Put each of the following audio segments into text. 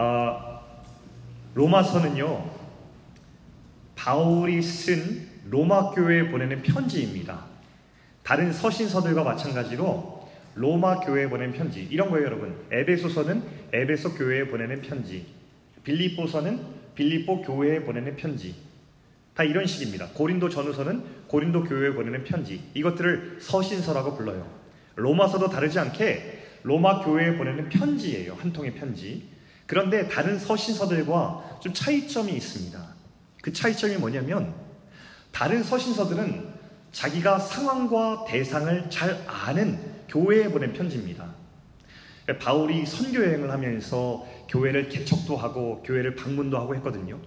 아, 로마서는요, 바울이 쓴 로마 교회에 보내는 편지입니다. 다른 서신서들과 마찬가지로 로마 교회에 보낸 편지 이런 거예요, 여러분. 에베소서는 에베소 교회에 보내는 편지, 빌립보서는 빌립보 교회에 보내는 편지. 다 이런 식입니다. 고린도 전후서는 고린도 교회에 보내는 편지. 이것들을 서신서라고 불러요. 로마서도 다르지 않게 로마 교회에 보내는 편지예요. 한 통의 편지. 그런데 다른 서신서들과 좀 차이점이 있습니다. 그 차이점이 뭐냐면 다른 서신서들은 자기가 상황과 대상을 잘 아는 교회에 보낸 편지입니다. 바울이 선교 여행을 하면서 교회를 개척도 하고 교회를 방문도 하고 했거든요.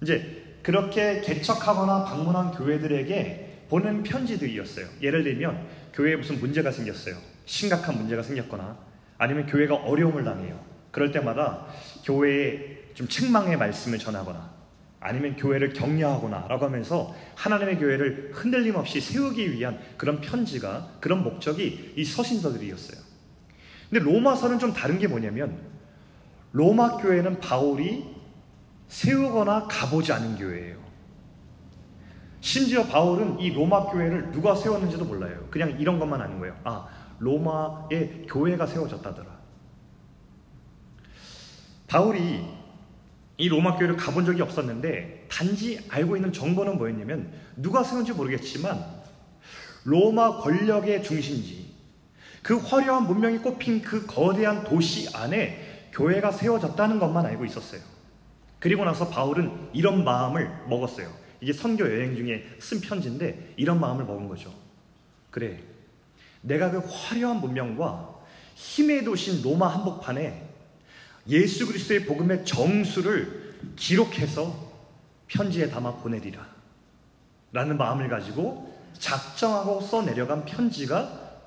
이제 그렇게 개척하거나 방문한 교회들에게 보낸 편지들이었어요. 예를 들면 교회에 무슨 문제가 생겼어요. 심각한 문제가 생겼거나 아니면 교회가 어려움을 당해요. 그럴 때마다 교회에 좀 책망의 말씀을 전하거나 아니면 교회를 격려하거나 라고 하면서 하나님의 교회를 흔들림 없이 세우기 위한 그런 편지가 그런 목적이 이 서신서들이었어요. 근데 로마서는 좀 다른 게 뭐냐면 로마 교회는 바울이 세우거나 가보지 않은 교회예요. 심지어 바울은 이 로마 교회를 누가 세웠는지도 몰라요. 그냥 이런 것만 아는 거예요. 아, 로마의 교회가 세워졌다더라. 바울이 이 로마 교회를 가본 적이 없었는데 단지 알고 있는 정보는 뭐였냐면 누가 세운지 모르겠지만 로마 권력의 중심지 그 화려한 문명이 꼽힌 그 거대한 도시 안에 교회가 세워졌다는 것만 알고 있었어요. 그리고 나서 바울은 이런 마음을 먹었어요. 이게 선교 여행 중에 쓴 편지인데 이런 마음을 먹은 거죠. 그래. 내가 그 화려한 문명과 힘의 도신 로마 한복판에 예수 그리스도의 복음의 정수를 기록해서 편지에 담아 보내리라. 라는 마음을 가지고 작정하고 써내려간 편지가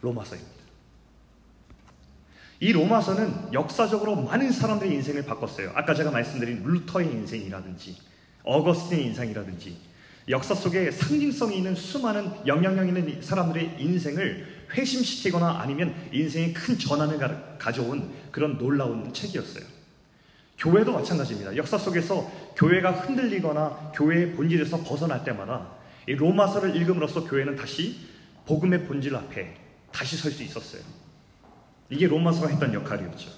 로마서입니다. 이 로마서는 역사적으로 많은 사람들의 인생을 바꿨어요. 아까 제가 말씀드린 루터의 인생이라든지 어거스틴의 인생이라든지 역사 속에 상징성이 있는 수많은 영향력 있는 사람들의 인생을 회심시키거나 아니면 인생에 큰 전환을 가져온 그런 놀라운 책이었어요. 교회도 마찬가지입니다. 역사 속에서 교회가 흔들리거나 교회의 본질에서 벗어날 때마다 이 로마서를 읽음으로써 교회는 다시 복음의 본질 앞에 다시 설 수 있었어요. 이게 로마서가 했던 역할이었죠.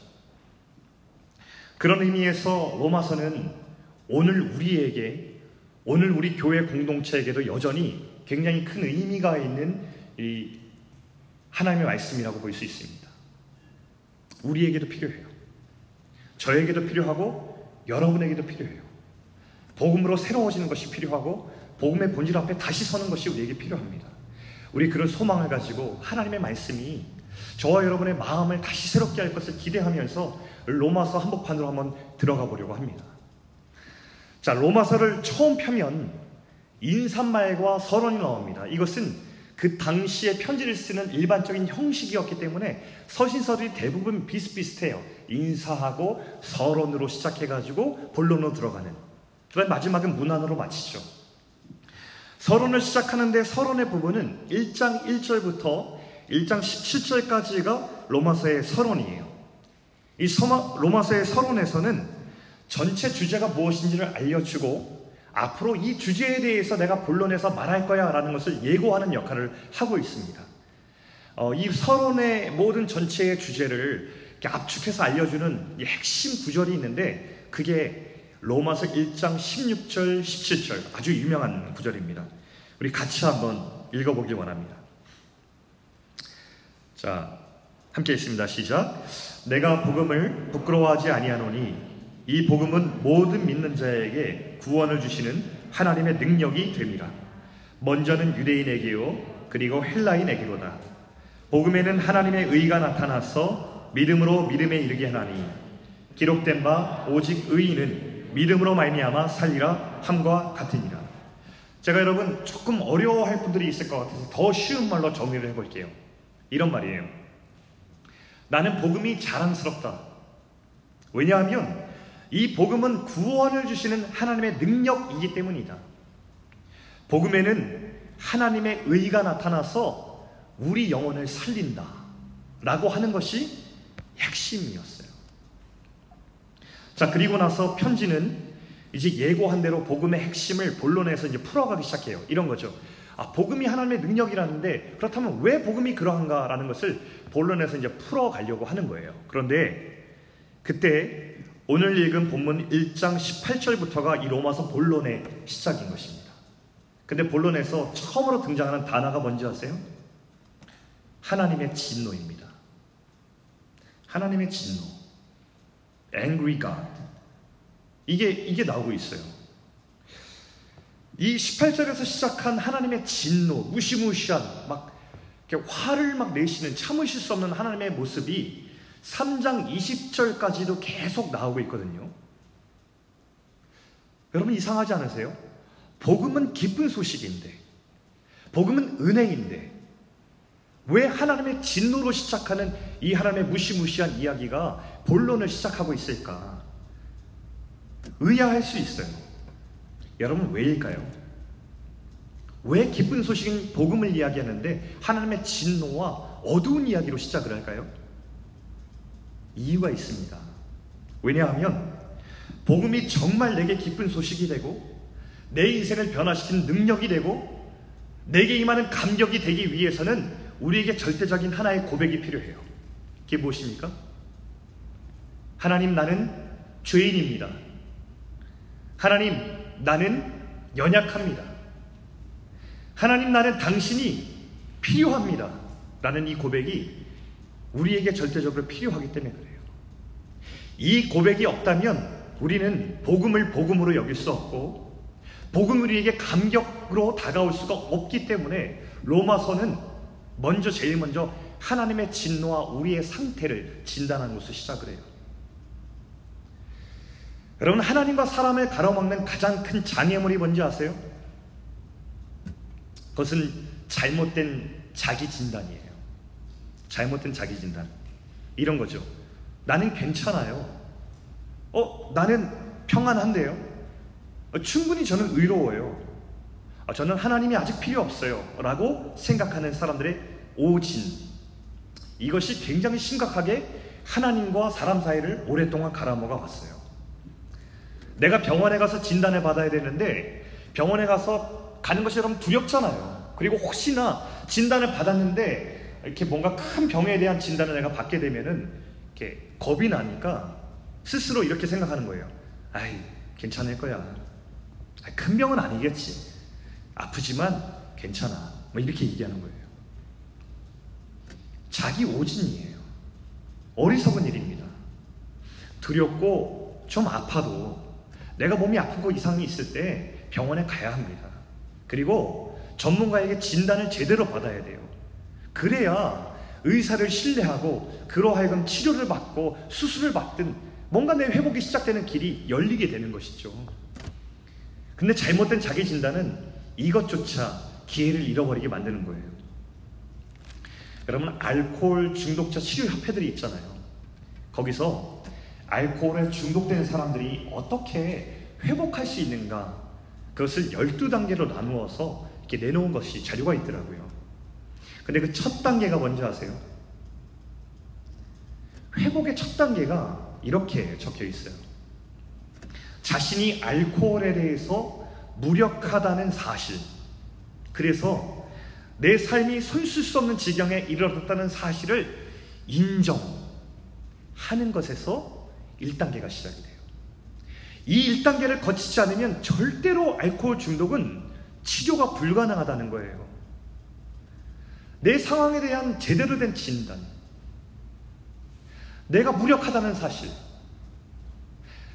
그런 의미에서 로마서는 오늘 우리에게 오늘 우리 교회 공동체에게도 여전히 굉장히 큰 의미가 있는 이 하나님의 말씀이라고 볼 수 있습니다. 우리에게도 필요해요. 저에게도 필요하고 여러분에게도 필요해요. 복음으로 새로워지는 것이 필요하고 복음의 본질 앞에 다시 서는 것이 우리에게 필요합니다. 우리 그런 소망을 가지고 하나님의 말씀이 저와 여러분의 마음을 다시 새롭게 할 것을 기대하면서 로마서 한복판으로 한번 들어가 보려고 합니다. 자, 로마서를 처음 펴면 인사말과 서론이 나옵니다. 이것은 그 당시에 편지를 쓰는 일반적인 형식이었기 때문에 서신서들이 대부분 비슷비슷해요. 인사하고 서론으로 시작해가지고 본론으로 들어가는. 그다음 마지막은 문안으로 마치죠. 서론을 시작하는데 서론의 부분은 1장 1절부터 1장 17절까지가 로마서의 서론이에요. 이 로마서의 서론에서는 전체 주제가 무엇인지를 알려주고 앞으로 이 주제에 대해서 내가 본론에서 말할 거야 라는 것을 예고하는 역할을 하고 있습니다. 어, 이 서론의 모든 전체의 주제를 압축해서 알려주는 핵심 구절이 있는데 그게 로마서 1장 16절, 17절 아주 유명한 구절입니다. 우리 같이 한번 읽어보길 원합니다. 자, 함께 있습니다. 시작. 내가 복음을 부끄러워하지 아니하노니 이 복음은 모든 믿는 자에게 구원을 주시는 하나님의 능력이 됩니다. 먼저는 유대인에게요, 그리고 헬라인에게로다. 복음에는 하나님의 의가 나타나서 믿음으로 믿음에 이르게 하나니 기록된 바 오직 의인은 믿음으로 말미암아 살리라 함과 같으니라. 제가 여러분 조금 어려워할 분들이 있을 것 같아서 더 쉬운 말로 정리를 해볼게요. 이런 말이에요. 나는 복음이 자랑스럽다. 왜냐하면 이 복음은 구원을 주시는 하나님의 능력이기 때문이다. 복음에는 하나님의 의가 나타나서 우리 영혼을 살린다. 라고 하는 것이 핵심이었어요. 자, 그리고 나서 편지는 이제 예고한 대로 복음의 핵심을 본론에서 이제 풀어가기 시작해요. 이런 거죠. 아, 복음이 하나님의 능력이라는데 그렇다면 왜 복음이 그러한가라는 것을 본론에서 이제 풀어가려고 하는 거예요. 그런데 그때 오늘 읽은 본문 1장 18절부터가 이 로마서 본론의 시작인 것입니다. 근데 본론에서 처음으로 등장하는 단어가 뭔지 아세요? 하나님의 진노입니다. 하나님의 진노. angry God. 이게, 이게 나오고 있어요. 이 18절에서 시작한 하나님의 진노, 무시무시한, 막, 화를 막 내시는 참으실 수 없는 하나님의 모습이 3장 20절까지도 계속 나오고 있거든요. 여러분 이상하지 않으세요? 복음은 기쁜 소식인데, 복음은 은혜인데, 왜 하나님의 진노로 시작하는 이 하나님의 무시무시한 이야기가 본론을 시작하고 있을까? 의아할 수 있어요. 여러분 왜일까요? 왜 기쁜 소식인 복음을 이야기하는데 하나님의 진노와 어두운 이야기로 시작을 할까요? 이유가 있습니다. 왜냐하면 복음이 정말 내게 기쁜 소식이 되고 내 인생을 변화시킨 능력이 되고 내게 임하는 감격이 되기 위해서는 우리에게 절대적인 하나의 고백이 필요해요. 그게 무엇입니까? 하나님 나는 죄인입니다. 하나님 나는 연약합니다. 하나님 나는 당신이 필요합니다. 라는 이 고백이 우리에게 절대적으로 필요하기 때문에 그래요. 이 고백이 없다면 우리는 복음을 복음으로 여길 수 없고 복음 우리에게 감격으로 다가올 수가 없기 때문에 로마서는 먼저 제일 먼저 하나님의 진노와 우리의 상태를 진단하는 것을 시작을 해요. 여러분 하나님과 사람을 가로막는 가장 큰 장애물이 뭔지 아세요? 그것은 잘못된 자기 진단이에요. 잘못된 자기 진단. 이런 거죠. 나는 괜찮아요. 어, 나는 평안한데요. 어, 충분히 저는 의로워요. 어, 저는 하나님이 아직 필요 없어요. 라고 생각하는 사람들의 오진. 이것이 굉장히 심각하게 하나님과 사람 사이를 오랫동안 갈아먹어 왔어요. 내가 병원에 가서 진단을 받아야 되는데 병원에 가서 가는 것이 여러분 두렵잖아요. 그리고 혹시나 진단을 받았는데 이렇게 뭔가 큰 병에 대한 진단을 내가 받게 되면은 겁이 나니까 스스로 이렇게 생각하는 거예요. 아이, 괜찮을 거야. 큰 병은 아니겠지. 아프지만 괜찮아. 뭐 이렇게 얘기하는 거예요. 자기 오진이에요. 어리석은 일입니다. 두렵고 좀 아파도 내가 몸이 아픈 거 이상이 있을 때 병원에 가야 합니다. 그리고 전문가에게 진단을 제대로 받아야 돼요. 그래야 의사를 신뢰하고 그로 하여금 치료를 받고 수술을 받든 뭔가 내 회복이 시작되는 길이 열리게 되는 것이죠. 근데 잘못된 자기 진단은 이것조차 기회를 잃어버리게 만드는 거예요. 여러분, 알코올 중독자 치료 협회들이 있잖아요. 거기서 알코올에 중독된 사람들이 어떻게 회복할 수 있는가 그것을 12단계로 나누어서 이렇게 내놓은 것이 자료가 있더라고요. 근데 그 첫 단계가 뭔지 아세요? 회복의 첫 단계가 이렇게 적혀 있어요. 자신이 알코올에 대해서 무력하다는 사실. 그래서 내 삶이 손쓸 수 없는 지경에 이르렀다는 사실을 인정하는 것에서 1단계가 시작이 돼요. 이 1단계를 거치지 않으면 절대로 알코올 중독은 치료가 불가능하다는 거예요. 내 상황에 대한 제대로 된 진단, 내가 무력하다는 사실,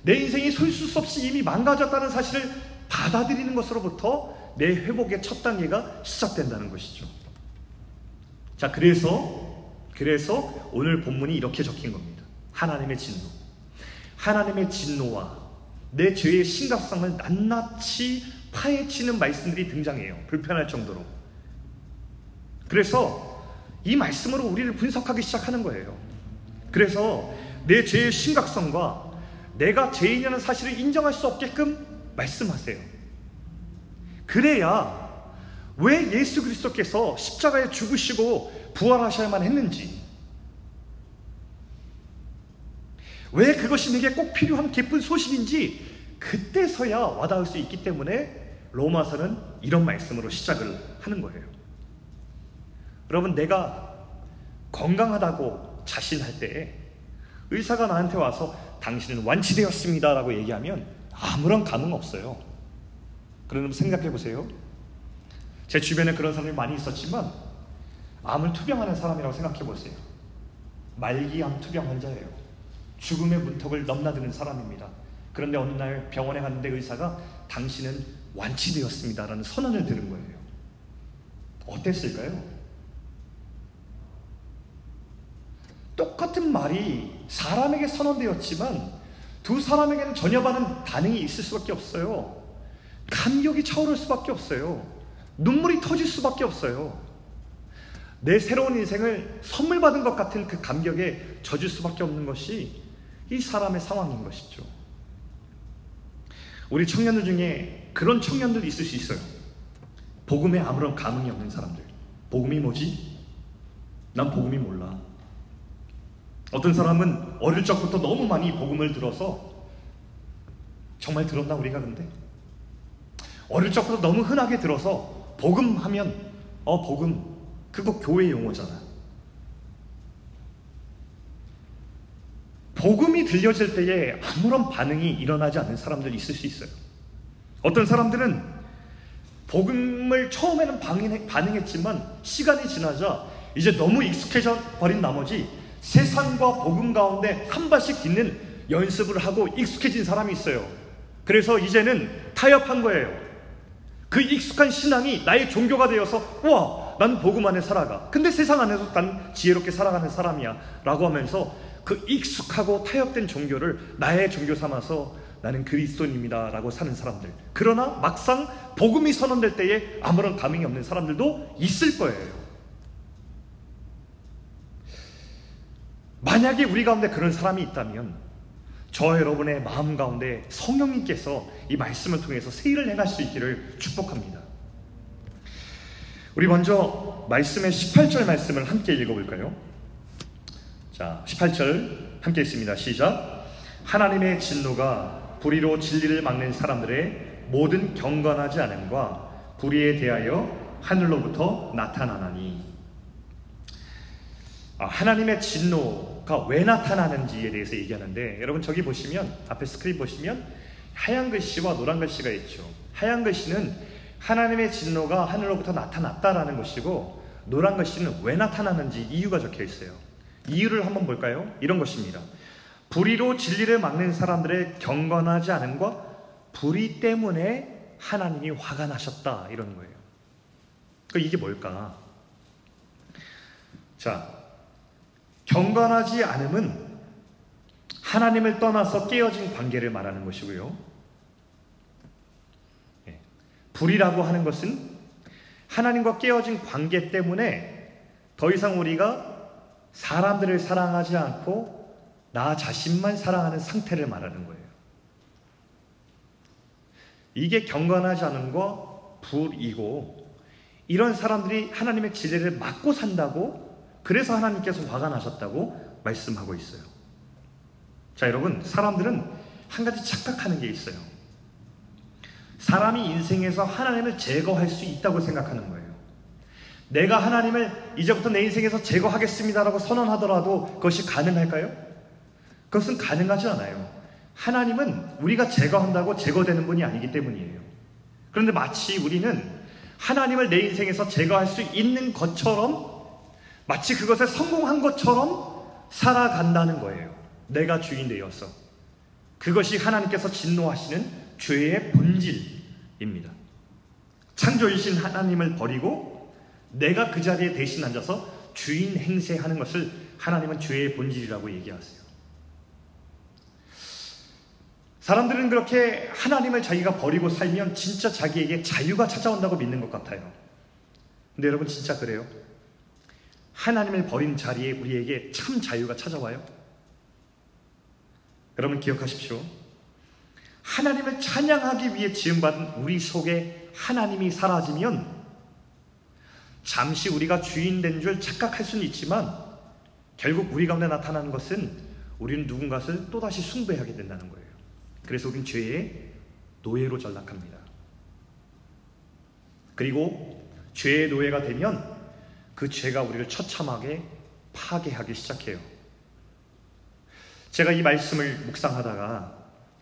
내 인생이 솔수 수 없이 이미 망가졌다는 사실을 받아들이는 것으로부터 내 회복의 첫 단계가 시작된다는 것이죠. 자, 그래서, 그래서 오늘 본문이 이렇게 적힌 겁니다. 하나님의 진노. 하나님의 진노와 내 죄의 심각성을 낱낱이 파헤치는 말씀들이 등장해요. 불편할 정도로. 그래서 이 말씀으로 우리를 분석하기 시작하는 거예요. 그래서 내 죄의 심각성과 내가 죄인이라는 사실을 인정할 수 없게끔 말씀하세요. 그래야 왜 예수 그리스도께서 십자가에 죽으시고 부활하셔야만 했는지 왜 그것이 내게 꼭 필요한 기쁜 소식인지 그때서야 와닿을 수 있기 때문에 로마서는 이런 말씀으로 시작을 하는 거예요. 여러분, 내가 건강하다고 자신할 때 의사가 나한테 와서 당신은 완치되었습니다 라고 얘기하면 아무런 감흥 없어요. 그러면 생각해 보세요. 제 주변에 그런 사람이 많이 있었지만 암을 투병하는 사람이라고 생각해 보세요. 말기암 투병 환자예요. 죽음의 문턱을 넘나드는 사람입니다. 그런데 어느 날 병원에 갔는데 의사가 당신은 완치되었습니다라는 선언을 들은 거예요. 어땠을까요? 똑같은 말이 사람에게 선언되었지만 두 사람에게는 전혀 다른 반응이 있을 수밖에 없어요. 감격이 차오를 수밖에 없어요. 눈물이 터질 수밖에 없어요. 내 새로운 인생을 선물 받은 것 같은 그 감격에 젖을 수밖에 없는 것이 이 사람의 상황인 것이죠. 우리 청년들 중에 그런 청년들 있을 수 있어요. 복음에 아무런 감흥이 없는 사람들. 복음이 뭐지? 난 복음이 몰라. 어떤 사람은 어릴 적부터 너무 많이 복음을 들어서 정말 들었나 우리가 근데 어릴 적부터 너무 흔하게 들어서 복음 하면 어 복음 그거 교회 용어잖아. 복음이 들려질 때에 아무런 반응이 일어나지 않는 사람들이 있을 수 있어요. 어떤 사람들은 복음을 처음에는 반응했지만 시간이 지나자 이제 너무 익숙해져 버린 나머지 세상과 복음 가운데 한 발씩 딛는 연습을 하고 익숙해진 사람이 있어요. 그래서 이제는 타협한 거예요. 그 익숙한 신앙이 나의 종교가 되어서 와, 난 복음 안에 살아가. 근데 세상 안에서 난 지혜롭게 살아가는 사람이야. 라고 하면서 그 익숙하고 타협된 종교를 나의 종교 삼아서 나는 그리스도인입니다. 라고 사는 사람들. 그러나 막상 복음이 선언될 때에 아무런 감흥이 없는 사람들도 있을 거예요. 만약에 우리 가운데 그런 사람이 있다면 저 여러분의 마음 가운데 성령님께서 이 말씀을 통해서 세일을 행할 수 있기를 축복합니다. 우리 먼저 말씀의 18절 말씀을 함께 읽어볼까요? 자, 18절 함께 읽습니다. 시작. 하나님의 진노가 불의로 진리를 막는 사람들의 모든 경건하지 않음과 불의에 대하여 하늘로부터 나타나나니. 아, 하나님의 진노 가 왜 나타나는지에 대해서 얘기하는데 여러분 저기 보시면 앞에 스크린 보시면 하얀 글씨와 노란 글씨가 있죠. 하얀 글씨는 하나님의 진노가 하늘로부터 나타났다라는 것이고 노란 글씨는 왜 나타나는지 이유가 적혀 있어요. 이유를 한번 볼까요? 이런 것입니다. 불의로 진리를 막는 사람들의 경건하지 않음과 불의 때문에 하나님이 화가 나셨다 이런 거예요. 그 이게 뭘까? 자, 경건하지 않음은 하나님을 떠나서 깨어진 관계를 말하는 것이고요. 예. 불이라고 하는 것은 하나님과 깨어진 관계 때문에 더 이상 우리가 사람들을 사랑하지 않고 나 자신만 사랑하는 상태를 말하는 거예요. 이게 경건하지 거 불이고 이런 사람들이 하나님의 지혜를 막고 산다고 그래서 하나님께서 화가 나셨다고 말씀하고 있어요. 자, 여러분, 사람들은 한 가지 착각하는 게 있어요. 사람이 인생에서 하나님을 제거할 수 있다고 생각하는 거예요. 내가 하나님을 이제부터 내 인생에서 제거하겠습니다라고 선언하더라도 그것이 가능할까요? 그것은 가능하지 않아요. 하나님은 우리가 제거한다고 제거되는 분이 아니기 때문이에요. 그런데 마치 우리는 하나님을 내 인생에서 제거할 수 있는 것처럼 마치 그것에 성공한 것처럼 살아간다는 거예요. 내가 주인 되어서. 그것이 하나님께서 진노하시는 죄의 본질입니다. 창조이신 하나님을 버리고 내가 그 자리에 대신 앉아서 주인 행세하는 것을 하나님은 죄의 본질이라고 얘기하세요. 사람들은 그렇게 하나님을 자기가 버리고 살면 진짜 자기에게 자유가 찾아온다고 믿는 것 같아요. 근데 여러분 진짜 그래요? 하나님을 버린 자리에 우리에게 참 자유가 찾아와요? 여러분 기억하십시오. 하나님을 찬양하기 위해 지음받은 우리 속에 하나님이 사라지면 잠시 우리가 주인 된 줄 착각할 수는 있지만 결국 우리 가운데 나타나는 것은 우리는 누군가를 또다시 숭배하게 된다는 거예요. 그래서 우리는 죄의 노예로 전락합니다. 그리고 죄의 노예가 되면 그 죄가 우리를 처참하게 파괴하기 시작해요. 제가 이 말씀을 묵상하다가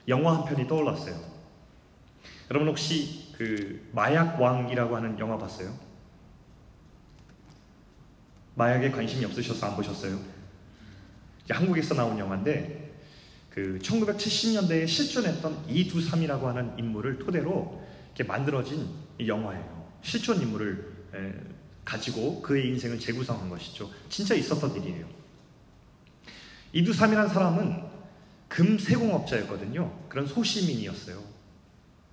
영화 한 편이 떠올랐어요. 여러분 혹시 그 마약 왕이라고 하는 영화 봤어요? 마약에 관심이 없으셔서 안 보셨어요? 한국에서 나온 영화인데 그 1970년대에 실존했던 이두삼이라고 하는 인물을 토대로 이렇게 만들어진 영화예요. 실존 인물을 가지고 그의 인생을 재구성한 것이죠. 진짜 있었던 일이에요. 이두삼이라는 사람은 금세공업자였거든요. 그런 소시민이었어요.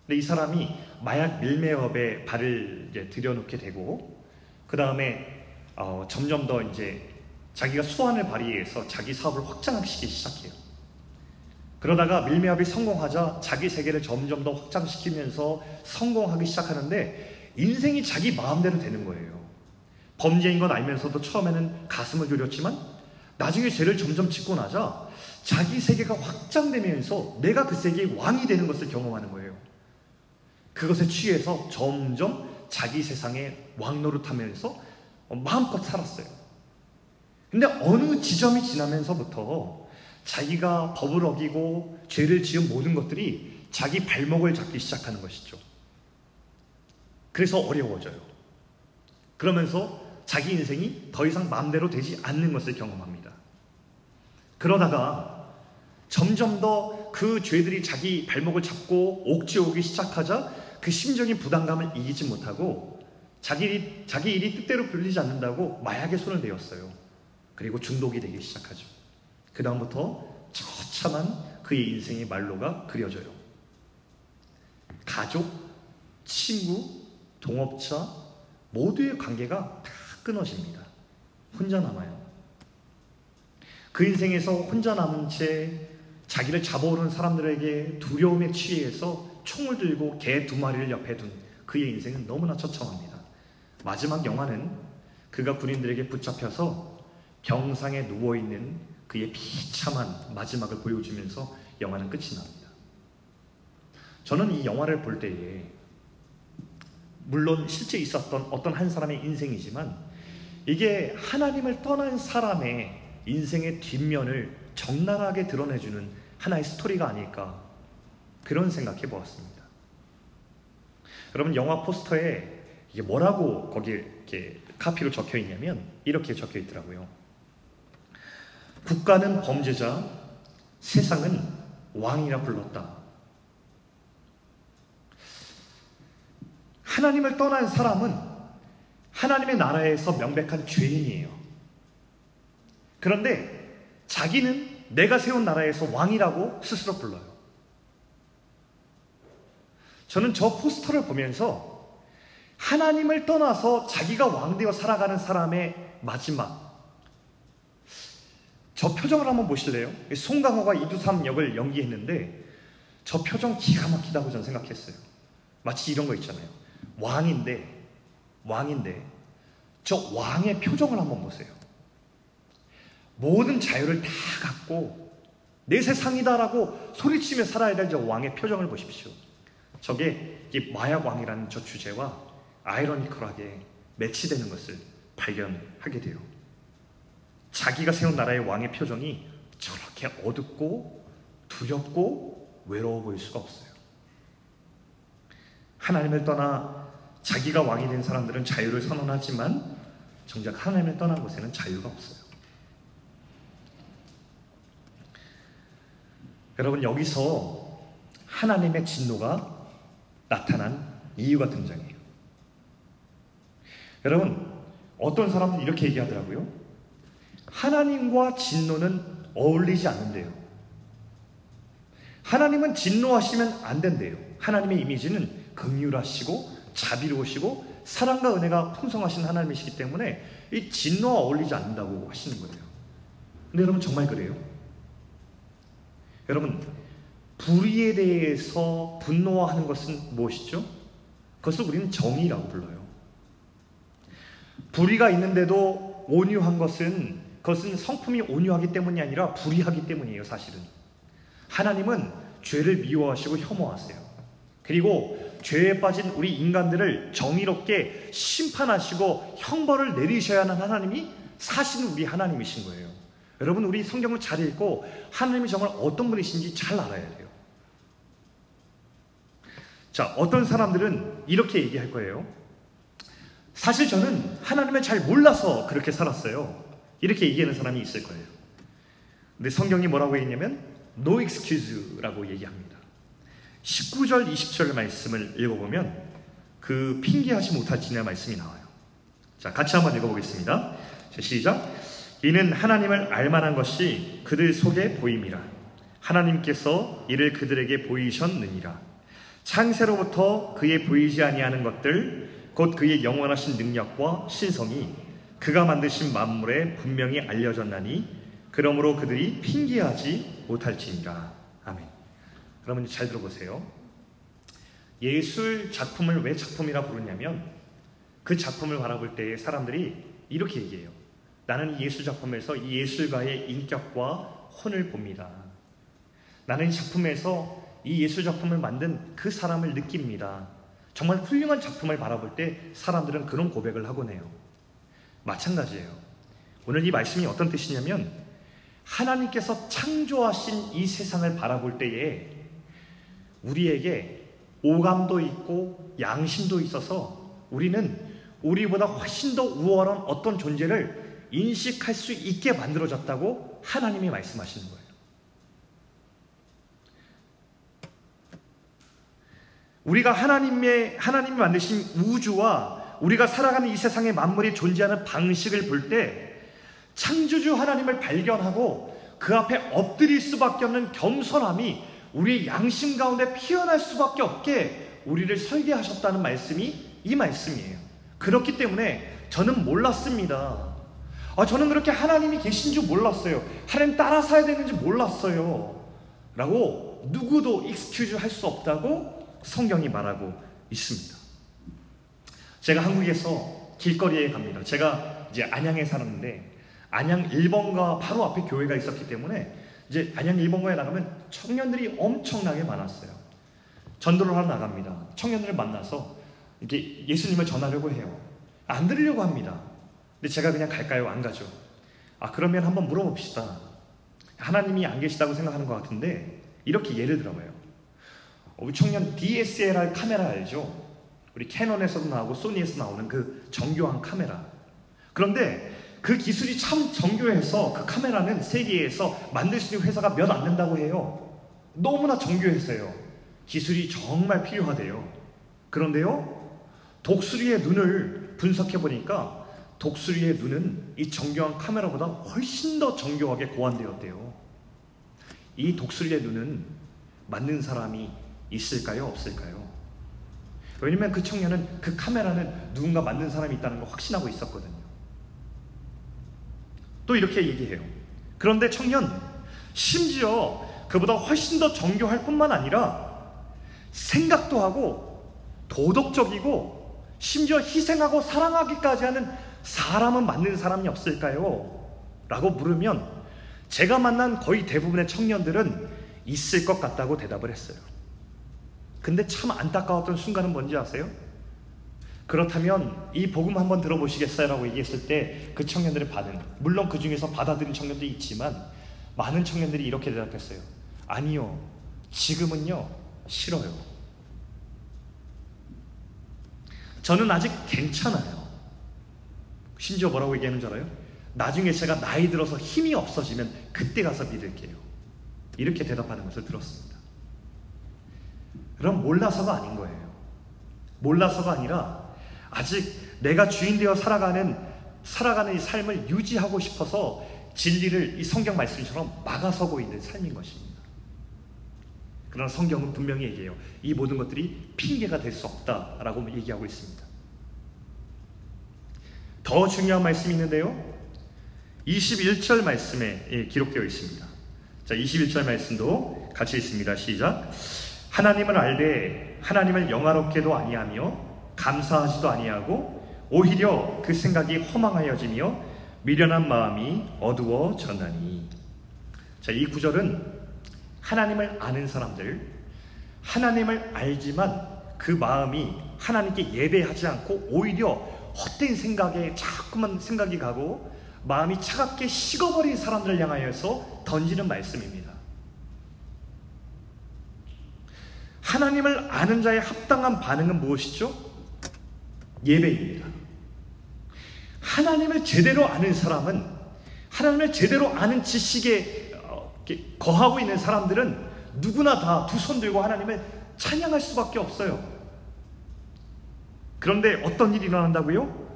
근데 이 사람이 마약 밀매업에 발을 이제 들여놓게 되고 그 다음에 어, 점점 더 이제 자기가 수완을 발휘해서 자기 사업을 확장시키기 시작해요. 그러다가 밀매업이 성공하자 자기 세계를 점점 더 확장시키면서 성공하기 시작하는데 인생이 자기 마음대로 되는 거예요. 범죄인 건 알면서도 처음에는 가슴을 졸였지만 나중에 죄를 점점 짓고 나자 자기 세계가 확장되면서 내가 그 세계의 왕이 되는 것을 경험하는 거예요. 그것에 취해서 점점 자기 세상에 왕노릇하면서 마음껏 살았어요. 근데 어느 지점이 지나면서부터 자기가 법을 어기고 죄를 지은 모든 것들이 자기 발목을 잡기 시작하는 것이죠. 그래서 어려워져요. 그러면서 자기 인생이 더 이상 마음대로 되지 않는 것을 경험합니다. 그러다가 점점 더 그 죄들이 자기 발목을 잡고 옥죄오기 시작하자 그 심적인 부담감을 이기지 못하고 자기 일이, 자기 일이 뜻대로 풀리지 않는다고 마약에 손을 대었어요. 그리고 중독이 되기 시작하죠. 그 다음부터 처참한 그의 인생의 말로가 그려져요. 가족, 친구, 동업자 모두의 관계가 다 끊어집니다. 혼자 남아요. 그 인생에서 혼자 남은 채 자기를 잡아오는 사람들에게 두려움에 취해서 총을 들고 개 두 마리를 옆에 둔 그의 인생은 너무나 처참합니다. 마지막 영화는 그가 군인들에게 붙잡혀서 병상에 누워있는 그의 비참한 마지막을 보여주면서 영화는 끝이 납니다. 저는 이 영화를 볼 때에 물론 실제 있었던 어떤 한 사람의 인생이지만 이게 하나님을 떠난 사람의 인생의 뒷면을 적나라하게 드러내주는 하나의 스토리가 아닐까 그런 생각해 보았습니다. 여러분 영화 포스터에 이게 뭐라고 거기 이렇게 카피로 적혀 있냐면 이렇게 적혀 있더라고요. 국가는 범죄자, 세상은 왕이라 불렀다. 하나님을 떠난 사람은 하나님의 나라에서 명백한 죄인이에요. 그런데 자기는 내가 세운 나라에서 왕이라고 스스로 불러요. 저는 저 포스터를 보면서 하나님을 떠나서 자기가 왕되어 살아가는 사람의 마지막 저 표정을 한번 보실래요? 송강호가 이두삼 역을 연기했는데 저 표정 기가 막히다고 저는 생각했어요. 마치 이런 거 있잖아요. 왕인데 왕인데 저 왕의 표정을 한번 보세요. 모든 자유를 다 갖고 내 세상이다라고 소리치며 살아야 될 저 왕의 표정을 보십시오. 저게 이 마약 왕이라는 저 주제와 아이러니컬하게 매치되는 것을 발견하게 돼요. 자기가 세운 나라의 왕의 표정이 저렇게 어둡고 두렵고 외로워 보일 수가 없어요. 하나님을 떠나 자기가 왕이 된 사람들은 자유를 선언하지만 정작 하나님을 떠난 곳에는 자유가 없어요. 여러분 여기서 하나님의 진노가 나타난 이유가 등장해요. 여러분 어떤 사람은 이렇게 얘기하더라고요. 하나님과 진노는 어울리지 않는데요. 하나님은 진노하시면 안 된대요. 하나님의 이미지는 긍휼하시고 자비로우시고 사랑과 은혜가 풍성하신 하나님이시기 때문에 이 진노와 어울리지 않는다고 하시는 거예요. 근데 여러분 정말 그래요? 여러분, 불의에 대해서 분노하는 것은 무엇이죠? 그것을 우리는 정의라고 불러요. 불의가 있는데도 온유한 것은 그것은 성품이 온유하기 때문이 아니라 불의하기 때문이에요, 사실은. 하나님은 죄를 미워하시고 혐오하세요. 그리고 죄에 빠진 우리 인간들을 정의롭게 심판하시고 형벌을 내리셔야 하는 하나님이 사실 우리 하나님이신 거예요. 여러분, 우리 성경을 잘 읽고 하나님이 정말 어떤 분이신지 잘 알아야 돼요. 자, 어떤 사람들은 이렇게 얘기할 거예요. 사실 저는 하나님을 잘 몰라서 그렇게 살았어요. 이렇게 얘기하는 사람이 있을 거예요. 근데 성경이 뭐라고 했냐면 no excuse라고 얘기합니다. 19절 20절 말씀을 읽어보면 그 핑계하지 못할 지의 말씀이 나와요. 자, 같이 한번 읽어보겠습니다. 자, 시작. 이는 하나님을 알만한 것이 그들 속에 보임이라. 하나님께서 이를 그들에게 보이셨느니라. 창세로부터 그의 보이지 아니하는 것들, 곧 그의 영원하신 능력과 신성이 그가 만드신 만물에 분명히 알려졌나니 그러므로 그들이 핑계하지 못할지니라. 여러분 잘 들어보세요. 예술 작품을 왜 작품이라 부르냐면 그 작품을 바라볼 때 사람들이 이렇게 얘기해요. 나는 이 예술 작품에서 이 예술가의 인격과 혼을 봅니다. 나는 이 작품에서 이 예술 작품을 만든 그 사람을 느낍니다. 정말 훌륭한 작품을 바라볼 때 사람들은 그런 고백을 하곤 해요. 마찬가지예요. 오늘 이 말씀이 어떤 뜻이냐면 하나님께서 창조하신 이 세상을 바라볼 때에 우리에게 오감도 있고 양심도 있어서 우리는 우리보다 훨씬 더 우월한 어떤 존재를 인식할 수 있게 만들어졌다고 하나님이 말씀하시는 거예요. 우리가 하나님의 하나님이 만드신 우주와 우리가 살아가는 이 세상의 만물이 존재하는 방식을 볼 때 창조주 하나님을 발견하고 그 앞에 엎드릴 수밖에 없는 겸손함이 우리의 양심 가운데 피어날 수밖에 없게 우리를 설계하셨다는 말씀이 이 말씀이에요. 그렇기 때문에 저는 몰랐습니다. 아, 저는 그렇게 하나님이 계신 줄 몰랐어요. 하나님 따라 사야 되는지 몰랐어요. 라고 누구도 excuse 할 수 없다고 성경이 말하고 있습니다. 제가 한국에서 길거리에 갑니다. 제가 이제 안양에 살았는데 안양 1번가 바로 앞에 교회가 있었기 때문에 이제 안양 1번가에 나가면 청년들이 엄청나게 많았어요. 전도를 하러 나갑니다. 청년들을 만나서 이렇게 예수님을 전하려고 해요. 안 들으려고 합니다. 근데 제가 그냥 갈까요? 안 가죠. 아, 그러면 한번 물어봅시다. 하나님이 안 계시다고 생각하는 것 같은데 이렇게 예를 들어봐요. 우리 청년 DSLR 카메라 알죠? 우리 캐논에서도 나오고 소니에서 나오는 그 정교한 카메라. 그런데 그 기술이 참 정교해서 그 카메라는 세계에서 만들 수 있는 회사가 몇 안 된다고 해요. 너무나 정교해서요. 기술이 정말 필요하대요. 그런데요, 독수리의 눈을 분석해 보니까 독수리의 눈은 이 정교한 카메라보다 훨씬 더 정교하게 고안되었대요. 이 독수리의 눈은 맞는 사람이 있을까요? 없을까요? 왜냐면 그 청년은 그 카메라는 누군가 만든 사람이 있다는 걸 확신하고 있었거든요. 또 이렇게 얘기해요. 그런데 청년, 심지어 그보다 훨씬 더 정교할 뿐만 아니라 생각도 하고 도덕적이고 심지어 희생하고 사랑하기까지 하는 사람은 만든 사람이 없을까요? 라고 물으면 제가 만난 거의 대부분의 청년들은 있을 것 같다고 대답을 했어요. 근데 참 안타까웠던 순간은 뭔지 아세요? 그렇다면 이 복음 한번 들어보시겠어요? 라고 얘기했을 때 그 청년들의 반응, 물론 그 중에서 받아들인 청년도 있지만 많은 청년들이 이렇게 대답했어요. 아니요, 지금은요, 싫어요. 저는 아직 괜찮아요. 심지어 뭐라고 얘기하는 줄 알아요? 나중에 제가 나이 들어서 힘이 없어지면 그때 가서 믿을게요. 이렇게 대답하는 것을 들었습니다. 그럼 몰라서가 아닌 거예요. 몰라서가 아니라 아직 내가 주인 되어 살아가는 살아가는 이 삶을 유지하고 싶어서 진리를 이 성경 말씀처럼 막아서고 있는 삶인 것입니다. 그러나 성경은 분명히 얘기해요. 이 모든 것들이 핑계가 될 수 없다라고 얘기하고 있습니다. 더 중요한 말씀이 있는데요. 21절 말씀에 예, 기록되어 있습니다. 자, 21절 말씀도 같이 있습니다. 시작. 하나님을 알되 하나님을 영화롭게도 아니하며 감사하지도 아니하고 오히려 그 생각이 허망하여지며 미련한 마음이 어두워졌나니. 자, 이 구절은 하나님을 아는 사람들, 하나님을 알지만 그 마음이 하나님께 예배하지 않고 오히려 헛된 생각에 자꾸만 생각이 가고 마음이 차갑게 식어버린 사람들을 향하여서 던지는 말씀입니다. 하나님을 아는 자의 합당한 반응은 무엇이죠? 예배입니다. 하나님을 제대로 아는 사람은 하나님을 제대로 아는 지식에 어, 거하고 있는 사람들은 누구나 다 두 손 들고 하나님을 찬양할 수밖에 없어요. 그런데 어떤 일이 일어난다고요?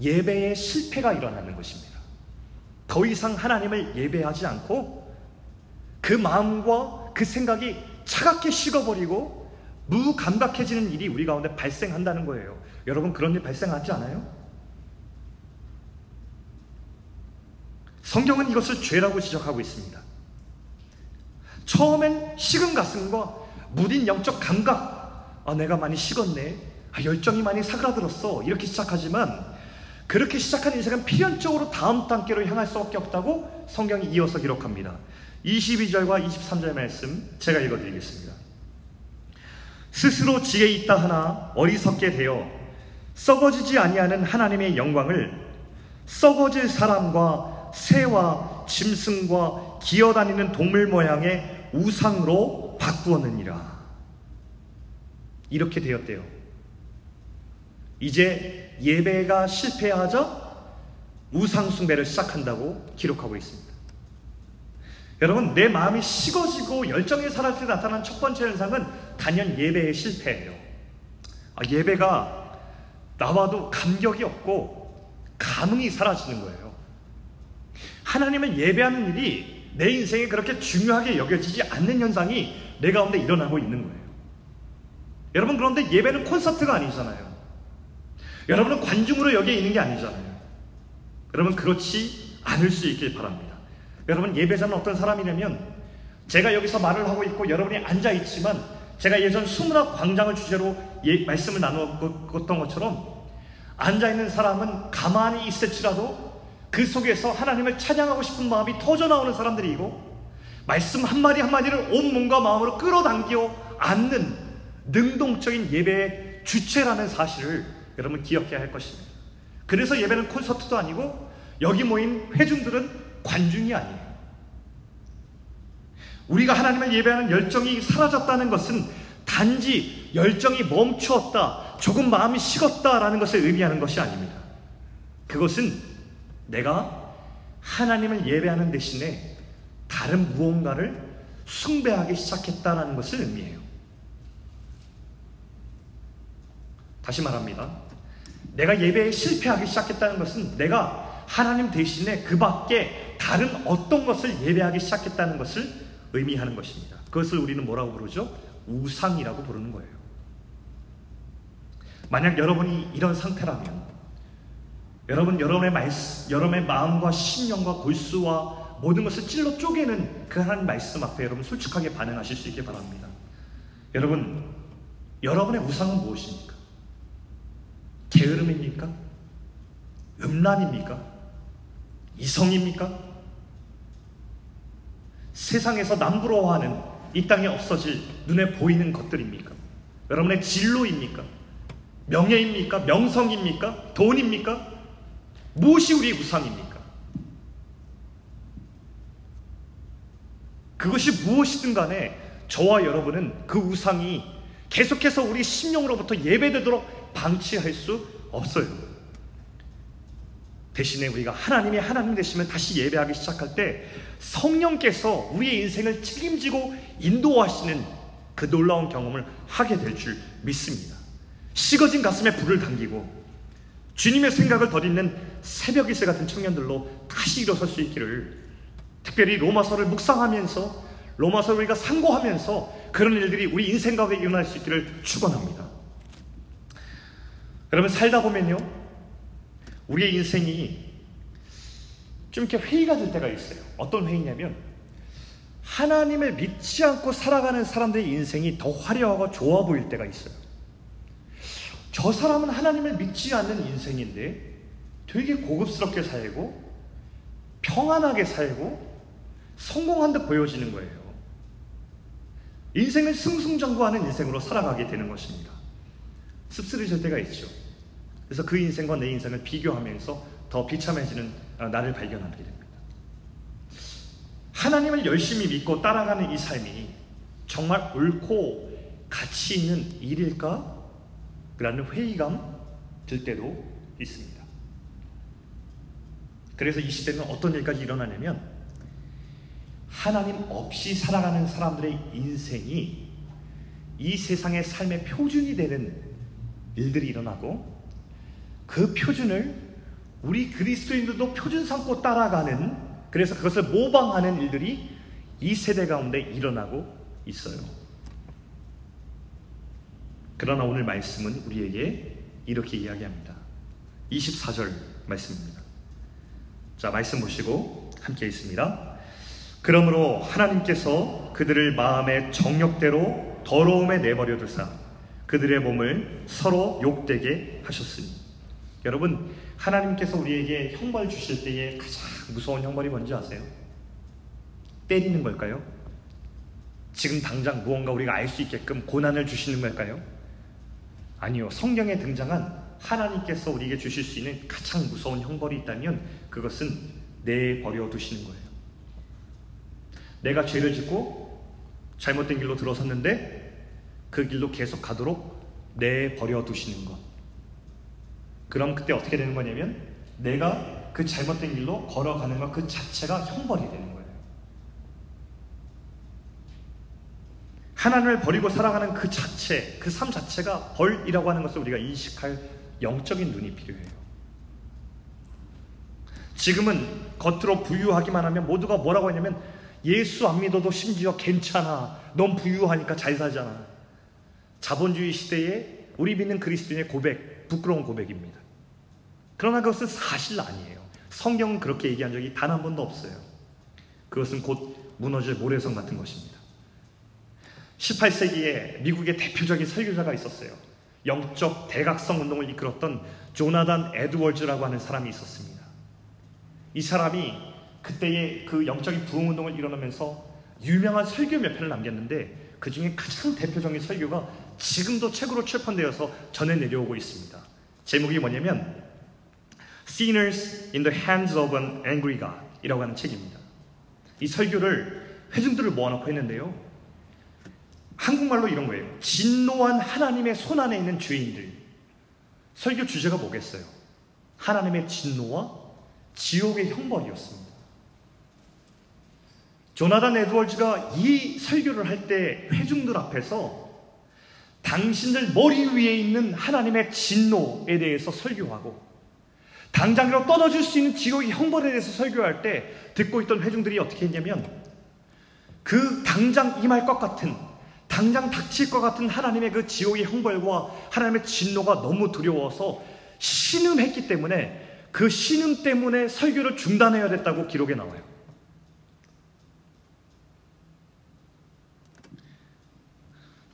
예배의 실패가 일어나는 것입니다. 더 이상 하나님을 예배하지 않고 그 마음과 그 생각이 차갑게 식어버리고 무감각해지는 일이 우리 가운데 발생한다는 거예요. 여러분 그런 일 발생하지 않아요? 성경은 이것을 죄라고 지적하고 있습니다. 처음엔 식은 가슴과 무딘 영적 감각, 아, 내가 많이 식었네. 아, 열정이 많이 사그라들었어. 이렇게 시작하지만 그렇게 시작한 인생은 필연적으로 다음 단계로 향할 수밖에 없다고 성경이 이어서 기록합니다. 22절과 23절 말씀 제가 읽어드리겠습니다. 스스로 지혜 있다 하나 어리석게 되어 썩어지지 아니하는 하나님의 영광을 썩어질 사람과 새와 짐승과 기어다니는 동물 모양의 우상으로 바꾸었느니라. 이렇게 되었대요. 이제 예배가 실패하자 우상숭배를 시작한다고 기록하고 있습니다. 여러분, 내 마음이 식어지고 열정이 사라질 때 나타난 첫 번째 현상은 단연 예배의 실패예요. 아, 예배가 나와도 감격이 없고 감흥이 사라지는 거예요. 하나님을 예배하는 일이 내 인생에 그렇게 중요하게 여겨지지 않는 현상이 내 가운데 일어나고 있는 거예요. 여러분, 그런데 예배는 콘서트가 아니잖아요. 여러분은 관중으로 여기에 있는 게 아니잖아요. 여러분, 그렇지 않을 수 있길 바랍니다. 여러분 예배자는 어떤 사람이냐면 제가 여기서 말을 하고 있고 여러분이 앉아 있지만 제가 예전 수문학 광장을 주제로 예, 말씀을 나누었던 것처럼 앉아 있는 사람은 가만히 있을지라도 그 속에서 하나님을 찬양하고 싶은 마음이 터져 나오는 사람들이고 말씀 한 마디 한 마디를 온 몸과 마음으로 끌어당겨 안는 능동적인 예배의 주체라는 사실을 여러분 기억해야 할 것입니다. 그래서 예배는 콘서트도 아니고 여기 모인 회중들은 관중이 아니에요. 우리가 하나님을 예배하는 열정이 사라졌다는 것은 단지 열정이 멈추었다, 조금 마음이 식었다라는 것을 의미하는 것이 아닙니다. 그것은 내가 하나님을 예배하는 대신에 다른 무언가를 숭배하기 시작했다는 것을 의미해요. 다시 말합니다. 내가 예배에 실패하기 시작했다는 것은 내가 하나님 대신에 그 밖에 다른 어떤 것을 예배하기 시작했다는 것을 의미하는 것입니다. 그것을 우리는 뭐라고 부르죠? 우상이라고 부르는 거예요. 만약 여러분이 이런 상태라면 여러분 여러분의 말씀, 여러분의 마음과 신령과 골수와 모든 것을 찔러 쪼개는 그 하나님 말씀 앞에 여러분 솔직하게 반응하실 수 있길 바랍니다. 여러분 여러분의 우상은 무엇입니까? 게으름입니까? 음란입니까? 이성입니까? 세상에서 남부러워하는 이 땅에 없어질 눈에 보이는 것들입니까? 여러분의 진로입니까? 명예입니까? 명성입니까? 돈입니까? 무엇이 우리 우상입니까? 그것이 무엇이든 간에 저와 여러분은 그 우상이 계속해서 우리 심령으로부터 예배되도록 방치할 수 없어요. 대신에 우리가 하나님이 하나님 되시면 다시 예배하기 시작할 때 성령께서 우리의 인생을 책임지고 인도하시는 그 놀라운 경험을 하게 될 줄 믿습니다. 식어진 가슴에 불을 당기고 주님의 생각을 덧있는 새벽 이슬 같은 청년들로 다시 일어설 수 있기를 특별히 로마서를 묵상하면서 로마서를 우리가 상고하면서 그런 일들이 우리 인생 가운데 일어날 수 있기를 축원합니다. 여러분 살다 보면요 우리의 인생이 좀 이렇게 회의가 될 때가 있어요. 어떤 회의냐면 하나님을 믿지 않고 살아가는 사람들의 인생이 더 화려하고 좋아 보일 때가 있어요. 저 사람은 하나님을 믿지 않는 인생인데 되게 고급스럽게 살고 평안하게 살고 성공한 듯 보여지는 거예요. 인생을 승승장구하는 인생으로 살아가게 되는 것입니다. 씁쓸해질 때가 있죠. 그래서 그 인생과 내 인생을 비교하면서 더 비참해지는 어, 나를 발견하게 됩니다. 하나님을 열심히 믿고 따라가는 이 삶이 정말 옳고 가치 있는 일일까? 라는 회의감 들 때도 있습니다. 그래서 이 시대는 어떤 일까지 일어나냐면 하나님 없이 살아가는 사람들의 인생이 이 세상의 삶의 표준이 되는 일들이 일어나고 그 표준을 우리 그리스도인들도 표준 삼고 따라가는 그래서 그것을 모방하는 일들이 이 세대 가운데 일어나고 있어요. 그러나 오늘 말씀은 우리에게 이렇게 이야기합니다. 24절 말씀입니다. 자, 말씀 보시고 함께 있습니다. 그러므로 하나님께서 그들을 마음의 정욕대로 더러움에 내버려 두사 그들의 몸을 서로 욕되게 하셨으니 여러분 하나님께서 우리에게 형벌 주실 때에 가장 무서운 형벌이 뭔지 아세요? 때리는 걸까요? 지금 당장 무언가 우리가 알 수 있게끔 고난을 주시는 걸까요? 아니요. 성경에 등장한 하나님께서 우리에게 주실 수 있는 가장 무서운 형벌이 있다면 그것은 내버려 두시는 거예요. 내가 죄를 짓고 잘못된 길로 들어섰는데 그 길로 계속 가도록 내버려 두시는 것. 그럼 그때 어떻게 되는 거냐면 내가 그 잘못된 길로 걸어가는 것 그 자체가 형벌이 되는 거예요. 하나님을 버리고 살아가는 그 자체, 그 삶 자체가 벌이라고 하는 것을 우리가 인식할 영적인 눈이 필요해요. 지금은 겉으로 부유하기만 하면 모두가 뭐라고 하냐면 예수 안 믿어도 심지어 괜찮아. 넌 부유하니까 잘 살잖아. 자본주의 시대에 우리 믿는 그리스도인의 고백, 부끄러운 고백입니다. 그러나 그것은 사실 아니에요. 성경은 그렇게 얘기한 적이 단 한 번도 없어요. 그것은 곧 무너질 모래성 같은 것입니다. 18세기에 미국의 대표적인 설교자가 있었어요. 영적 대각성 운동을 이끌었던 조나단 에드월즈라고 하는 사람이 있었습니다. 이 사람이 그때의 그 영적인 부흥 운동을 일어나면서 유명한 설교 몇 편을 남겼는데 그 중에 가장 대표적인 설교가 지금도 책으로 출판되어서 전해 내려오고 있습니다. 제목이 뭐냐면 Sinners in the Hands of an Angry God 이라고 하는 책입니다. 이 설교를 회중들을 모아놓고 했는데요. 한국말로 이런 거예요. 진노한 하나님의 손 안에 있는 죄인들. 설교 주제가 뭐겠어요? 하나님의 진노와 지옥의 형벌이었습니다. 조나단 에드월즈가 이 설교를 할 때 회중들 앞에서 당신들 머리 위에 있는 하나님의 진노에 대해서 설교하고 당장이로 떨어질 수 있는 지옥의 형벌에 대해서 설교할 때 듣고 있던 회중들이 어떻게 했냐면 그 당장 임할 것 같은 당장 닥칠 것 같은 하나님의 그 지옥의 형벌과 하나님의 진노가 너무 두려워서 신음했기 때문에 그 신음 때문에 설교를 중단해야 됐다고 기록에 나와요.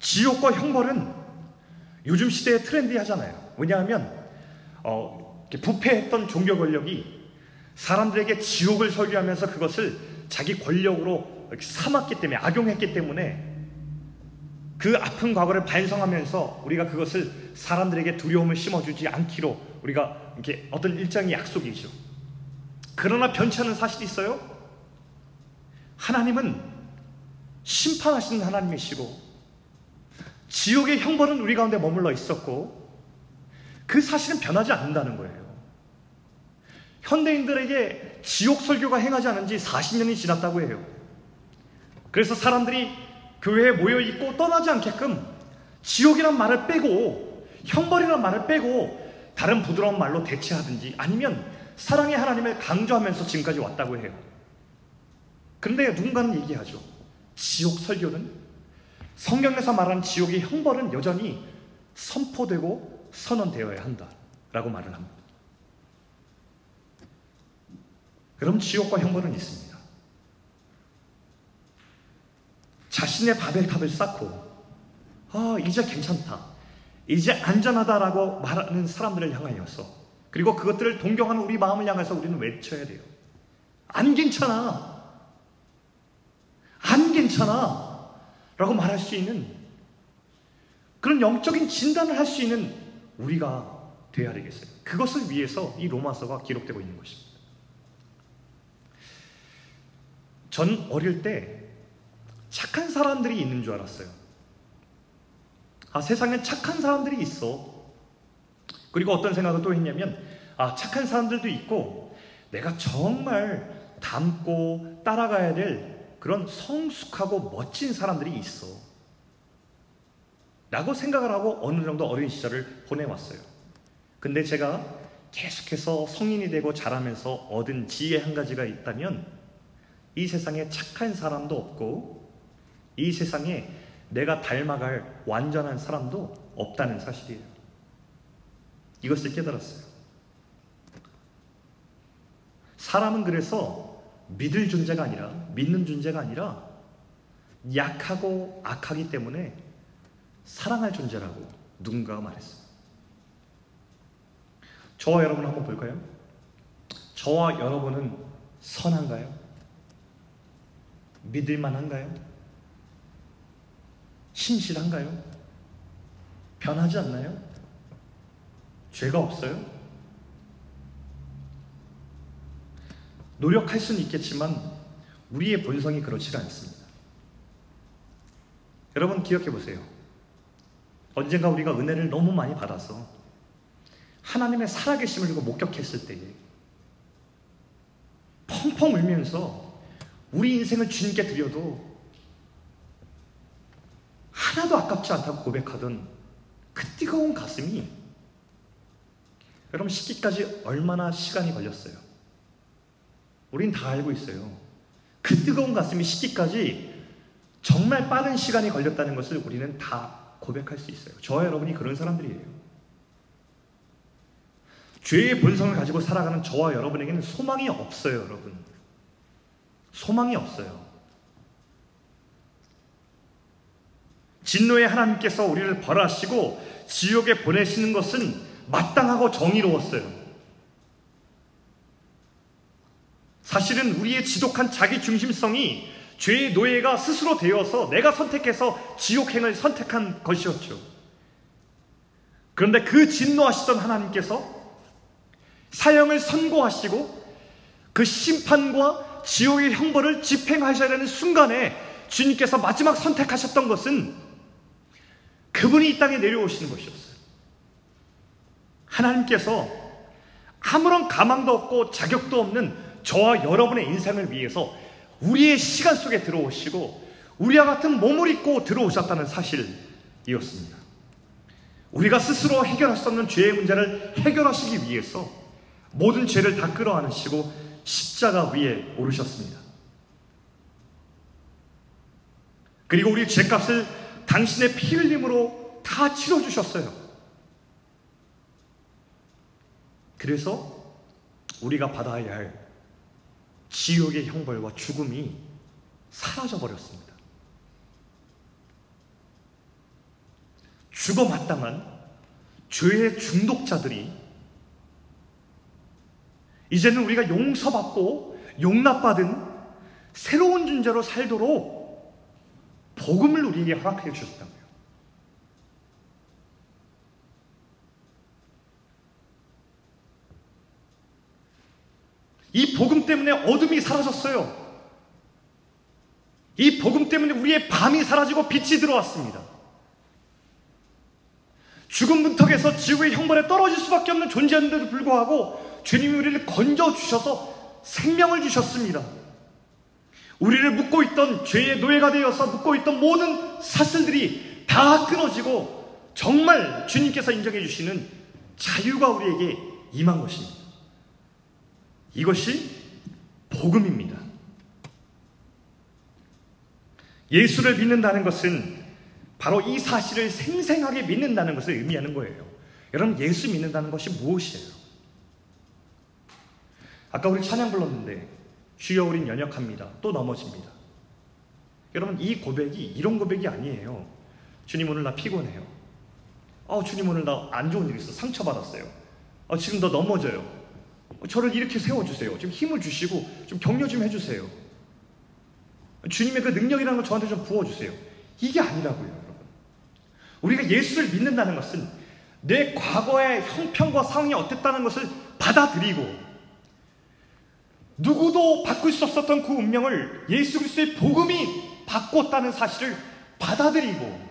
지옥과 형벌은 요즘 시대에 트렌디하잖아요. 왜냐하면 어, 부패했던 종교 권력이 사람들에게 지옥을 설교하면서 그것을 자기 권력으로 삼았기 때문에 악용했기 때문에 그 아픈 과거를 반성하면서 우리가 그것을 사람들에게 두려움을 심어주지 않기로 우리가 이렇게 어떤 일정의 약속이죠. 그러나 변치 않은 사실이 있어요. 하나님은 심판하시는 하나님이시고 지옥의 형벌은 우리 가운데 머물러 있었고 그 사실은 변하지 않는다는 거예요. 현대인들에게 지옥 설교가 행하지 않은 지 40년이 지났다고 해요. 그래서 사람들이 교회에 모여 있고 떠나지 않게끔 지옥이란 말을 빼고 형벌이란 말을 빼고 다른 부드러운 말로 대체하든지 아니면 사랑의 하나님을 강조하면서 지금까지 왔다고 해요. 그런데 누군가는 얘기하죠. 지옥 설교는 성경에서 말하는 지옥의 형벌은 여전히 선포되고 선언되어야 한다라고 말을 합니다. 그럼 지옥과 형벌은 있습니다. 자신의 바벨탑을 쌓고 아 이제 괜찮다 이제 안전하다라고 말하는 사람들을 향하여서 그리고 그것들을 동경하는 우리 마음을 향해서 우리는 외쳐야 돼요. 안 괜찮아. 안 괜찮아. 라고 말할 수 있는 그런 영적인 진단을 할 수 있는 우리가 되어야 되겠어요. 그것을 위해서 이 로마서가 기록되고 있는 것입니다. 전 어릴 때 착한 사람들이 있는 줄 알았어요. 아, 세상에 착한 사람들이 있어. 그리고 어떤 생각을 또 했냐면, 아, 착한 사람들도 있고, 내가 정말 닮고 따라가야 될 그런 성숙하고 멋진 사람들이 있어. 라고 생각을 하고 어느 정도 어린 시절을 보내왔어요. 근데 제가 계속해서 성인이 되고 자라면서 얻은 지혜 한 가지가 있다면 이 세상에 착한 사람도 없고 이 세상에 내가 닮아갈 완전한 사람도 없다는 사실이에요. 이것을 깨달았어요. 사람은 그래서 믿을 존재가 아니라 믿는 존재가 아니라 약하고 악하기 때문에 사랑할 존재라고 누군가가 말했어요. 저와 여러분 한번 볼까요? 저와 여러분은 선한가요? 믿을만한가요? 신실한가요? 변하지 않나요? 죄가 없어요? 노력할 수는 있겠지만 우리의 본성이 그렇지가 않습니다. 여러분 기억해 보세요. 언젠가 우리가 은혜를 너무 많이 받아서 하나님의 살아계심을 이거 목격했을 때에 펑펑 울면서 우리 인생을 주님께 드려도 하나도 아깝지 않다고 고백하던 그 뜨거운 가슴이 여러분 식기까지 얼마나 시간이 걸렸어요? 우린 다 알고 있어요. 그 뜨거운 가슴이 식기까지 정말 빠른 시간이 걸렸다는 것을 우리는 다 고백할 수 있어요. 저와 여러분이 그런 사람들이에요. 죄의 본성을 가지고 살아가는 저와 여러분에게는 소망이 없어요, 여러분. 소망이 없어요. 진노의 하나님께서 우리를 벌하시고 지옥에 보내시는 것은 마땅하고 정의로웠어요. 사실은 우리의 지독한 자기 중심성이 죄의 노예가 스스로 되어서 내가 선택해서 지옥행을 선택한 것이었죠. 그런데 그 진노하시던 하나님께서 사형을 선고하시고 그 심판과 지옥의 형벌을 집행하셔야 되는 순간에 주님께서 마지막 선택하셨던 것은 그분이 이 땅에 내려오시는 것이었어요. 하나님께서 아무런 가망도 없고 자격도 없는 저와 여러분의 인생을 위해서 우리의 시간 속에 들어오시고 우리와 같은 몸을 입고 들어오셨다는 사실이었습니다. 우리가 스스로 해결할 수 없는 죄의 문제를 해결하시기 위해서 모든 죄를 다 끌어안으시고 십자가 위에 오르셨습니다. 그리고 우리 죄값을 당신의 피 흘림으로 다 치러주셨어요. 그래서 우리가 받아야 할 지옥의 형벌과 죽음이 사라져 버렸습니다. 죽어 마땅한 죄의 중독자들이 이제는 우리가 용서받고 용납받은 새로운 존재로 살도록 복음을 우리에게 허락해 주셨다 이 복음 때문에 어둠이 사라졌어요. 이 복음 때문에 우리의 밤이 사라지고 빛이 들어왔습니다. 죽은 문턱에서 지구의 형벌에 떨어질 수밖에 없는 존재인데도 불구하고 주님이 우리를 건져 주셔서 생명을 주셨습니다. 우리를 묶고 있던 죄의 노예가 되어서 묶고 있던 모든 사슬들이 다 끊어지고 정말 주님께서 인정해 주시는 자유가 우리에게 임한 것입니다. 이것이 복음입니다. 예수를 믿는다는 것은 바로 이 사실을 생생하게 믿는다는 것을 의미하는 거예요. 여러분, 예수 믿는다는 것이 무엇이에요? 아까 우리 찬양 불렀는데, 주여 우린 연약합니다. 또 넘어집니다. 여러분, 이 고백이 이런 고백이 아니에요. 주님 오늘 나 피곤해요. 어, 주님 오늘 나 안 좋은 일 있어. 상처받았어요. 어, 지금 너 넘어져요. 저를 이렇게 세워주세요. 좀 힘을 주시고 좀 격려 좀 해주세요. 주님의 그 능력이라는 걸 저한테 좀 부어주세요. 이게 아니라고요, 여러분. 우리가 예수를 믿는다는 것은 내 과거의 형편과 상황이 어땠다는 것을 받아들이고 누구도 바꿀 수 없었던 그 운명을 예수 그리스도의 복음이 바꿨다는 사실을 받아들이고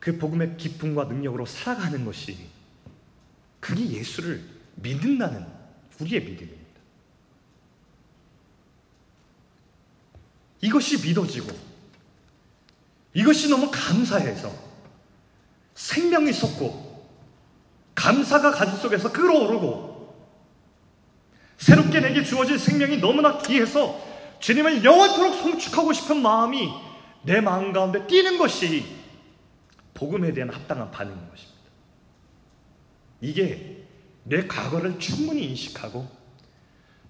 그 복음의 기쁨과 능력으로 살아가는 것이 그게 예수를 믿는다는 우리의 믿음입니다. 이것이 믿어지고 이것이 너무 감사해서 생명이 솟고 감사가 가슴 속에서 끓어오르고 새롭게 내게 주어진 생명이 너무나 귀해서 주님을 영원토록 송축하고 싶은 마음이 내 마음 가운데 뛰는 것이 복음에 대한 합당한 반응인 것입니다. 이게 내 과거를 충분히 인식하고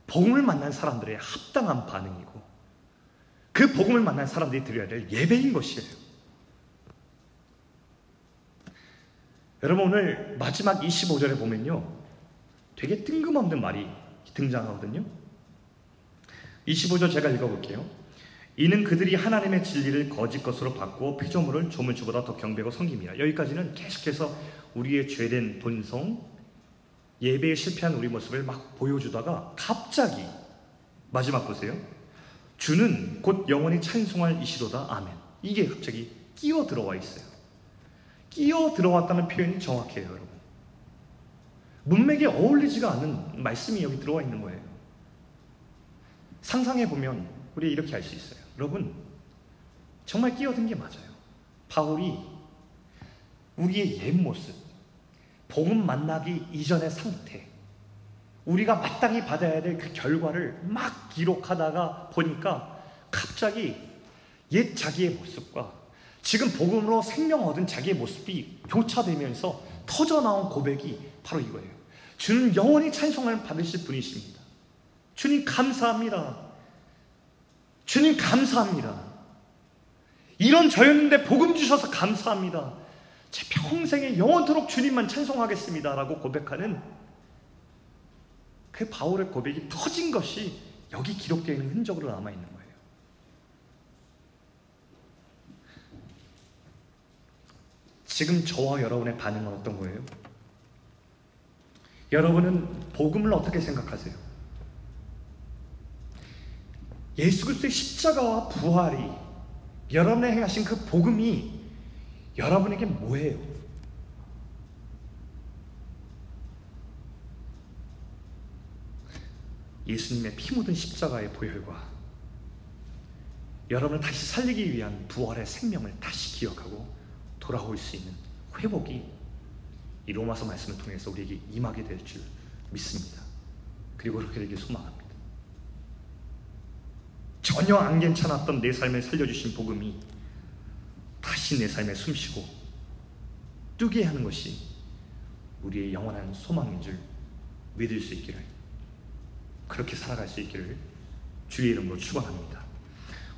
복음을 만난 사람들의 합당한 반응이고 그 복음을 만난 사람들이 드려야 될 예배인 것이에요. 여러분 오늘 마지막 25절에 보면요. 되게 뜬금없는 말이 등장하거든요. 25절 제가 읽어볼게요. 이는 그들이 하나님의 진리를 거짓 것으로 바꾸어 피조물을 조물주보다 더 경배하고 섬깁니다. 여기까지는 계속해서 우리의 죄된 본성, 예배에 실패한 우리 모습을 막 보여주다가 갑자기 마지막 보세요. 주는 곧 영원히 찬송할 이시로다. 아멘. 이게 갑자기 끼어 들어와 있어요. 끼어 들어왔다는 표현이 정확해요, 여러분. 문맥에 어울리지가 않는 말씀이 여기 들어와 있는 거예요. 상상해 보면 우리 이렇게 알 수 있어요. 여러분, 정말 끼어든 게 맞아요. 바울이 우리의 옛 모습, 복음 만나기 이전의 상태, 우리가 마땅히 받아야 될 그 결과를 막 기록하다가 보니까 갑자기 옛 자기의 모습과 지금 복음으로 생명 얻은 자기의 모습이 교차되면서 터져 나온 고백이 바로 이거예요. 주는 영원히 찬송을 받으실 분이십니다. 주님 감사합니다. 주님 감사합니다. 이런 저였는데 복음 주셔서 감사합니다. 제 평생에 영원토록 주님만 찬송하겠습니다. 라고 고백하는 그 바울의 고백이 터진 것이 여기 기록되어 있는 흔적으로 남아 있는 거예요. 지금 저와 여러분의 반응은 어떤 거예요? 여러분은 복음을 어떻게 생각하세요? 예수 그리스도의 십자가와 부활이 여러분의 행하신 그 복음이 여러분에게 뭐예요? 예수님의 피 묻은 십자가의 보혈과 여러분을 다시 살리기 위한 부활의 생명을 다시 기억하고 돌아올 수 있는 회복이 이 로마서 말씀을 통해서 우리에게 임하게 될 줄 믿습니다. 그리고 그렇게 되길 소망합니다. 전혀 안 괜찮았던 내 삶을 살려주신 복음이 다시 내 삶에 숨쉬고 뜨게 하는 것이 우리의 영원한 소망인 줄 믿을 수 있기를 그렇게 살아갈 수 있기를 주의 이름으로 축원합니다.